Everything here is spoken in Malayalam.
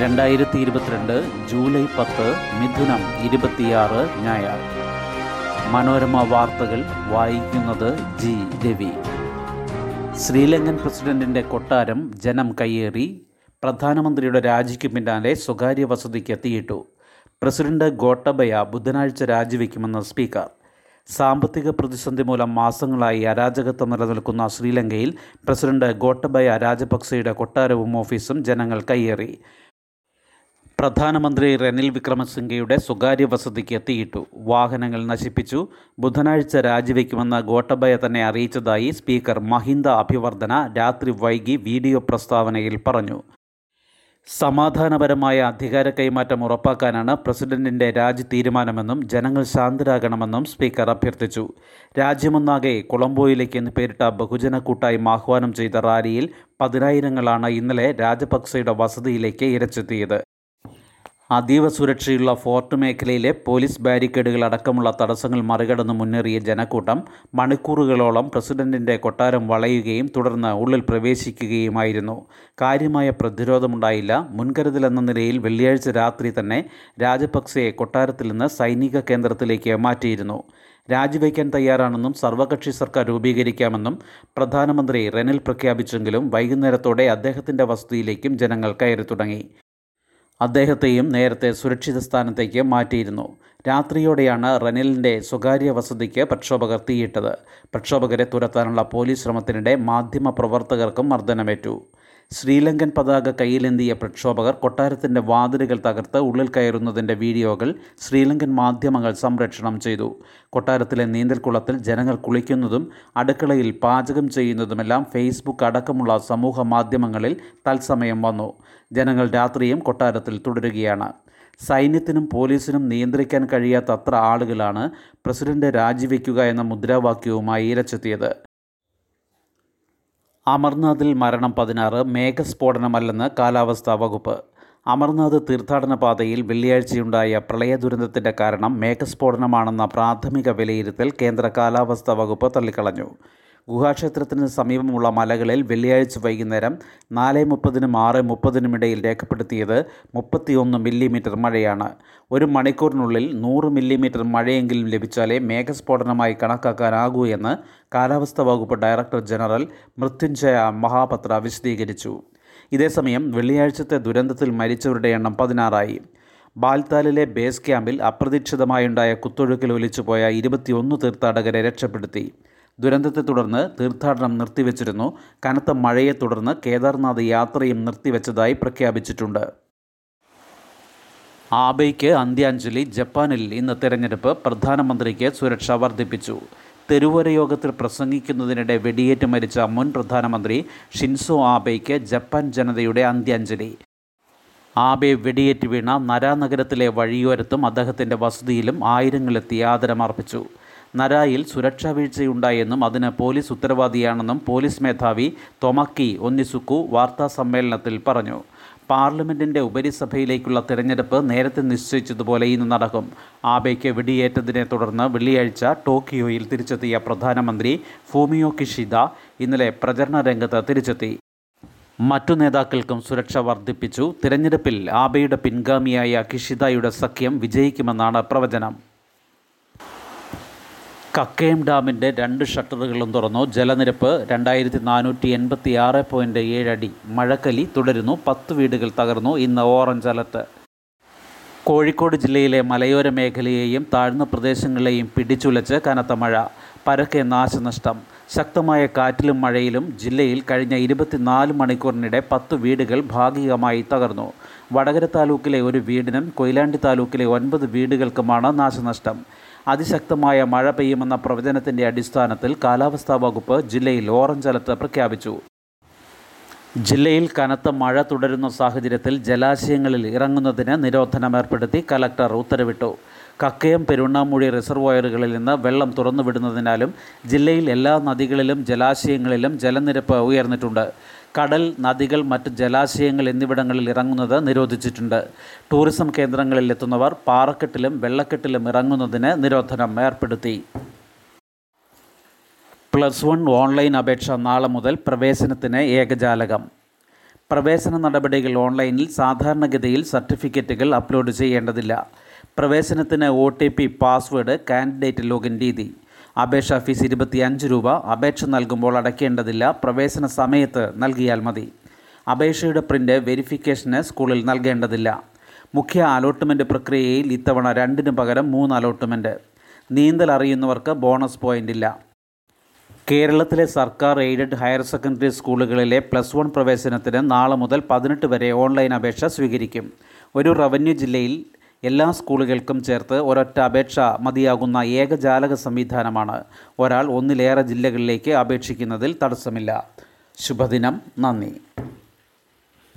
രണ്ടായിരത്തി ഇരുപത്തിരണ്ട് ജൂലൈ പത്ത് മിഥുനം ഇരുപത്തിയാറ് ഞായർ മനോരമ വാർത്തകൾ വായിക്കുന്നത് ജി. രവി. ശ്രീലങ്കൻ പ്രസിഡന്റിന്റെ കൊട്ടാരം ജനം കയ്യേറി. പ്രധാനമന്ത്രിയുടെ രാജിക്ക് പിന്നാലെ സ്വകാര്യ വസതിക്ക് എത്തിയിട്ടു. പ്രസിഡന്റ് ഗോട്ടബയ ബുധനാഴ്ച രാജിവെക്കുമെന്ന് സ്പീക്കർ. സാമ്പത്തിക പ്രതിസന്ധി മൂലം മാസങ്ങളായി അരാജകത്വം നിലനിൽക്കുന്ന ശ്രീലങ്കയിൽ പ്രസിഡന്റ് ഗോട്ടബയ രാജപക്സെയുടെ കൊട്ടാരവും ഓഫീസും ജനങ്ങൾ കയ്യേറി. പ്രധാനമന്ത്രി റെനിൽ വിക്രമസിംഗയുടെ സ്വകാര്യ വസതിക്ക് എത്തിയിട്ടു. വാഹനങ്ങൾ നശിപ്പിച്ചു. ബുധനാഴ്ച രാജിവെക്കുമെന്ന് ഗോട്ടബയ തന്നെ അറിയിച്ചതായി സ്പീക്കർ മഹിന്ദ അഭിവർദ്ധന രാത്രി വൈകി വീഡിയോ പ്രസ്താവനയിൽ പറഞ്ഞു. സമാധാനപരമായ അധികാര കൈമാറ്റം ഉറപ്പാക്കാനാണ് പ്രസിഡന്റിന്റെ രാജി തീരുമാനമെന്നും ജനങ്ങൾ ശാന്തരാകണമെന്നും സ്പീക്കർ അഭ്യർത്ഥിച്ചു. രാജ്യമൊന്നാകെ കൊളംബോയിലേക്ക് എന്ന് പേരിട്ട ബഹുജന കൂട്ടായ്മ ആഹ്വാനം ചെയ്ത റാലിയിൽ പതിനായിരങ്ങളാണ് ഇന്നലെ രാജപക്സെയുടെ വസതിയിലേക്ക് ഇരച്ചെത്തിയത്. അതീവ സുരക്ഷയുള്ള ഫോർട്ട് മേഖലയിലെ പോലീസ് ബാരിക്കേഡുകൾ അടക്കമുള്ള തടസ്സങ്ങൾ മറികടന്ന് മുന്നേറിയ ജനക്കൂട്ടം മണിക്കൂറുകളോളം പ്രസിഡന്റിന്റെ കൊട്ടാരം വളയുകയും തുടർന്ന് ഉള്ളിൽ പ്രവേശിക്കുകയുമായിരുന്നു. കാര്യമായ പ്രതിരോധമുണ്ടായില്ല. മുൻകരുതലെന്ന നിലയിൽ വെള്ളിയാഴ്ച രാത്രി തന്നെ രാജപക്സെയെ കൊട്ടാരത്തിൽ നിന്ന് സൈനിക കേന്ദ്രത്തിലേക്ക് മാറ്റിയിരുന്നു. രാജിവയ്ക്കാൻ തയ്യാറാണെന്നും സർവകക്ഷി സർക്കാർ രൂപീകരിക്കാമെന്നും പ്രധാനമന്ത്രി റെനിൽ പ്രഖ്യാപിച്ചെങ്കിലും വൈകുന്നേരത്തോടെ അദ്ദേഹത്തിന്റെ വസതിയിലേക്കും ജനങ്ങൾ കയറി തുടങ്ങി അദ്ദേഹത്തെയും നേരത്തെ സുരക്ഷിത സ്ഥാനത്തേക്ക് മാറ്റിയിരുന്നു. രാത്രിയോടെയാണ് റനിലിന്റെ സ്വകാര്യ വസതിക്ക് പ്രക്ഷോഭകർ തീയിട്ടത്. പ്രക്ഷോഭകരെ തുരത്താനുള്ള പോലീസ് ശ്രമത്തിനിടെ മാധ്യമപ്രവർത്തകർക്കും മർദ്ദനമേറ്റു. ശ്രീലങ്കൻ പതാക കയ്യിലെന്തിയ പ്രക്ഷോഭകർ കൊട്ടാരത്തിന്റെ വാതിലുകൾ തകർത്ത് ഉള്ളിൽ കയറുന്നതിന്റെ വീഡിയോകൾ ശ്രീലങ്കൻ മാധ്യമങ്ങൾ സംപ്രേഷണം ചെയ്തു. കൊട്ടാരത്തിലെ നീന്തൽക്കുളത്തിൽ ജനങ്ങൾ കുളിക്കുന്നതും അടുക്കളയിൽ പാചകം ചെയ്യുന്നതുമെല്ലാം ഫേസ്ബുക്ക് അടക്കമുള്ള സമൂഹ മാധ്യമങ്ങളിൽ തത്സമയം വന്നു. ജനങ്ങൾ രാത്രിയും കൊട്ടാരത്തിൽ തുടരുകയാണ്. സൈന്യത്തിനും പോലീസിനും നിയന്ത്രിക്കാൻ കഴിയാത്ത അത്ര ആളുകളാണ് പ്രസിഡന്റ് രാജിവെക്കുക എന്ന മുദ്രാവാക്യവുമായി ഇരച്ചെത്തിയത് അമർനാഥിൽ മരണം പതിനാറ് മേഘസ്ഫോടനമല്ലെന്ന് കാലാവസ്ഥാ വകുപ്പ്. അമർനാഥ് തീർത്ഥാടന പാതയിൽ വെള്ളിയാഴ്ചയുണ്ടായ പ്രളയ ദുരന്തത്തിന്റെ കാരണം മേഘസ്ഫോടനമാണെന്ന പ്രാഥമിക വിലയിരുത്തൽ കേന്ദ്ര കാലാവസ്ഥാ വകുപ്പ് തള്ളിക്കളഞ്ഞു. ഗുഹാക്ഷേത്രത്തിന് സമീപമുള്ള മലകളിൽ വെള്ളിയാഴ്ച വൈകുന്നേരം നാല് മുപ്പതിനും ആറ് മുപ്പതിനും ഇടയിൽ രേഖപ്പെടുത്തിയത് മുപ്പത്തിയൊന്ന് മില്ലിമീറ്റർ മഴയാണ്. ഒരു മണിക്കൂറിനുള്ളിൽ നൂറ് മില്ലിമീറ്റർ മഴയെങ്കിലും ലഭിച്ചാലേ മേഘസ്ഫോടനമായി കണക്കാക്കാനാകൂ എന്ന് കാലാവസ്ഥാ വകുപ്പ് ഡയറക്ടർ ജനറൽ മൃത്യുഞ്ജയ മഹാപത്ര വിശദീകരിച്ചു. ഇതേസമയം വെള്ളിയാഴ്ചത്തെ ദുരന്തത്തിൽ മരിച്ചവരുടെ എണ്ണം പതിനാറായി. ബാൽത്താലിലെ ബേസ് ക്യാമ്പിൽ അപ്രതീക്ഷിതമായുണ്ടായ കുത്തൊഴുക്കിൽ ഒലിച്ചുപോയ ഇരുപത്തിയൊന്ന് തീർത്ഥാടകരെ രക്ഷപ്പെടുത്തി. ദുരന്തത്തെ തുടർന്ന് തീർത്ഥാടനം നിർത്തിവച്ചിരുന്നു. കനത്ത മഴയെ തുടർന്ന് കേദാർനാഥ് യാത്രയും നിർത്തിവച്ചതായി പ്രഖ്യാപിച്ചിട്ടുണ്ട്. ആബെയ്ക്ക് അന്ത്യാഞ്ജലി ജപ്പാനിൽ ഇന്ന് തെരഞ്ഞെടുപ്പ് പ്രധാനമന്ത്രിക്ക് സുരക്ഷ വർദ്ധിപ്പിച്ചു. തെരുവര യോഗത്തിൽ പ്രസംഗിക്കുന്നതിനിടെ വെടിയേറ്റ് മരിച്ച മുൻ പ്രധാനമന്ത്രി ഷിൻസോ ആബെയ്ക്ക് ജപ്പാൻ ജനതയുടെ അന്ത്യാഞ്ജലി. ആബെ വെടിയേറ്റ് വീണ നരാനഗരത്തിലെ വഴിയോരത്തും അദ്ദേഹത്തിന്റെ വസതിയിലും ആയിരങ്ങളെത്തി ആദരമർപ്പിച്ചു. നരായിൽ സുരക്ഷാ വീഴ്ചയുണ്ടായെന്നും അതിന് പോലീസ് ഉത്തരവാദിയാണെന്നും പോലീസ് മേധാവി തൊമക്കി ഒന്നിസുക്കു വാർത്താ സമ്മേളനത്തിൽ പറഞ്ഞു. പാർലമെന്റിന്റെ ഉപരിസഭയിലേക്കുള്ള തെരഞ്ഞെടുപ്പ് നേരത്തെ നിശ്ചയിച്ചതുപോലെ ഇന്ന് നടക്കും. ആബെയ്ക്ക് വെടിയേറ്റതിനെ തുടർന്ന് വെള്ളിയാഴ്ച ടോക്കിയോയിൽ തിരിച്ചെത്തിയ പ്രധാനമന്ത്രി ഫൂമിയോ കിഷിദ ഇന്നലെ പ്രചരണ രംഗത്ത് തിരിച്ചെത്തി. മറ്റു നേതാക്കൾക്കും സുരക്ഷ വർദ്ധിപ്പിച്ചു. തിരഞ്ഞെടുപ്പിൽ ആബെയുടെ പിൻഗാമിയായ കിഷിദയുടെ സഖ്യം വിജയിക്കുമെന്നാണ് പ്രവചനം. കക്കയം ഡാമിന്റെ രണ്ട് ഷട്ടറുകളും തുറന്നു. ജലനിരപ്പ് രണ്ടായിരത്തി നാനൂറ്റി എൺപത്തി ആറ് പോയിന്റ് ഏഴടി മഴക്കലി തുടരുന്നു. പത്ത് വീടുകൾ തകർന്നു. ഇന്ന് ഓറഞ്ച് അലർട്ട്. കോഴിക്കോട് ജില്ലയിലെ മലയോര മേഖലയെയും താഴ്ന്ന പ്രദേശങ്ങളെയും പിടിച്ചുലച്ച് കനത്ത മഴ. പരക്കെ നാശനഷ്ടം. ശക്തമായ കാറ്റിലും മഴയിലും ജില്ലയിൽ കഴിഞ്ഞ ഇരുപത്തിനാല് മണിക്കൂറിനിടെ പത്ത് വീടുകൾ ഭാഗികമായി തകർന്നു. വടകര താലൂക്കിലെ ഒരു വീടിനും കൊയിലാണ്ടി താലൂക്കിലെ ഒൻപത് വീടുകൾക്കുമാണ് നാശനഷ്ടം. അതിശക്തമായ മഴ പെയ്യുമെന്ന പ്രവചനത്തിന്റെ അടിസ്ഥാനത്തിൽ കാലാവസ്ഥാ വകുപ്പ് ജില്ലയിൽ ഓറഞ്ച് അലർട്ട് പ്രഖ്യാപിച്ചു. ജില്ലയിൽ കനത്ത മഴ തുടരുന്ന സാഹചര്യത്തിൽ ജലാശയങ്ങളിൽ ഇറങ്ങുന്നതിന് നിരോധനം ഏർപ്പെടുത്തി കലക്ടർ ഉത്തരവിട്ടു. കക്കയം പെരുണ്ണാമൂഴി റിസർവോയറുകളിൽ നിന്ന് വെള്ളം തുറന്നുവിടുന്നതിനാലും ജില്ലയിൽ എല്ലാ നദികളിലും ജലാശയങ്ങളിലും ജലനിരപ്പ് ഉയർന്നിട്ടുണ്ട്. കടൽ നദികൾ മറ്റ് ജലാശയങ്ങൾ എന്നിവിടങ്ങളിൽ ഇറങ്ങുന്നത് നിരോധിച്ചിട്ടുണ്ട്. ടൂറിസം കേന്ദ്രങ്ങളിൽ എത്തുന്നവർ പാറക്കെട്ടിലും വെള്ളക്കെട്ടിലും ഇറങ്ങുന്നതിന് നിരോധനം ഏർപ്പെടുത്തി. പ്ലസ് വൺ ഓൺലൈൻ അപേക്ഷ നാളെ മുതൽ പ്രവേശനത്തിന് ഏകജാലകം. പ്രവേശന നടപടികൾ ഓൺലൈനിൽ സാധാരണഗതിയിൽ സർട്ടിഫിക്കറ്റുകൾ അപ്ലോഡ് ചെയ്യേണ്ടതില്ല. പ്രവേശനത്തിന് O T P password candidate login രീതി. അപേക്ഷാ ഫീസ് ഇരുപത്തിയഞ്ച് രൂപ. അപേക്ഷ നൽകുമ്പോൾ അടയ്ക്കേണ്ടതില്ല. പ്രവേശന സമയത്ത് നൽകിയാൽ മതി. അപേക്ഷയുടെ പ്രിന്റ് വെരിഫിക്കേഷന് സ്കൂളിൽ നൽകേണ്ടതില്ല. മുഖ്യ അലോട്ട്മെന്റ് പ്രക്രിയയിൽ ഇത്തവണ രണ്ടിന് പകരം മൂന്ന് അലോട്ട്മെന്റ് നീന്തൽ അറിയുന്നവർക്ക് ബോണസ് പോയിന്റ് ഇല്ല കേരളത്തിലെ സർക്കാർ എയ്ഡഡ് ഹയർ സെക്കൻഡറി സ്കൂളുകളിലെ പ്ലസ് വൺ പ്രവേശനത്തിന് നാളെ മുതൽ പതിനെട്ട് വരെ ഓൺലൈൻ അപേക്ഷ സ്വീകരിക്കും. ഒരു റവന്യൂ ജില്ലയിൽ എല്ലാ സ്കൂളുകൾക്കും ചേർത്ത് ഒരൊറ്റ അപേക്ഷ മതിയാകുന്ന ഏകജാലക സംവിധാനമാണ്. ഒരാൾ ഒന്നിലേറെ ജില്ലകളിലേക്ക് അപേക്ഷിക്കുന്നതിൽ തടസ്സമില്ല. ശുഭദിനം. നന്ദി.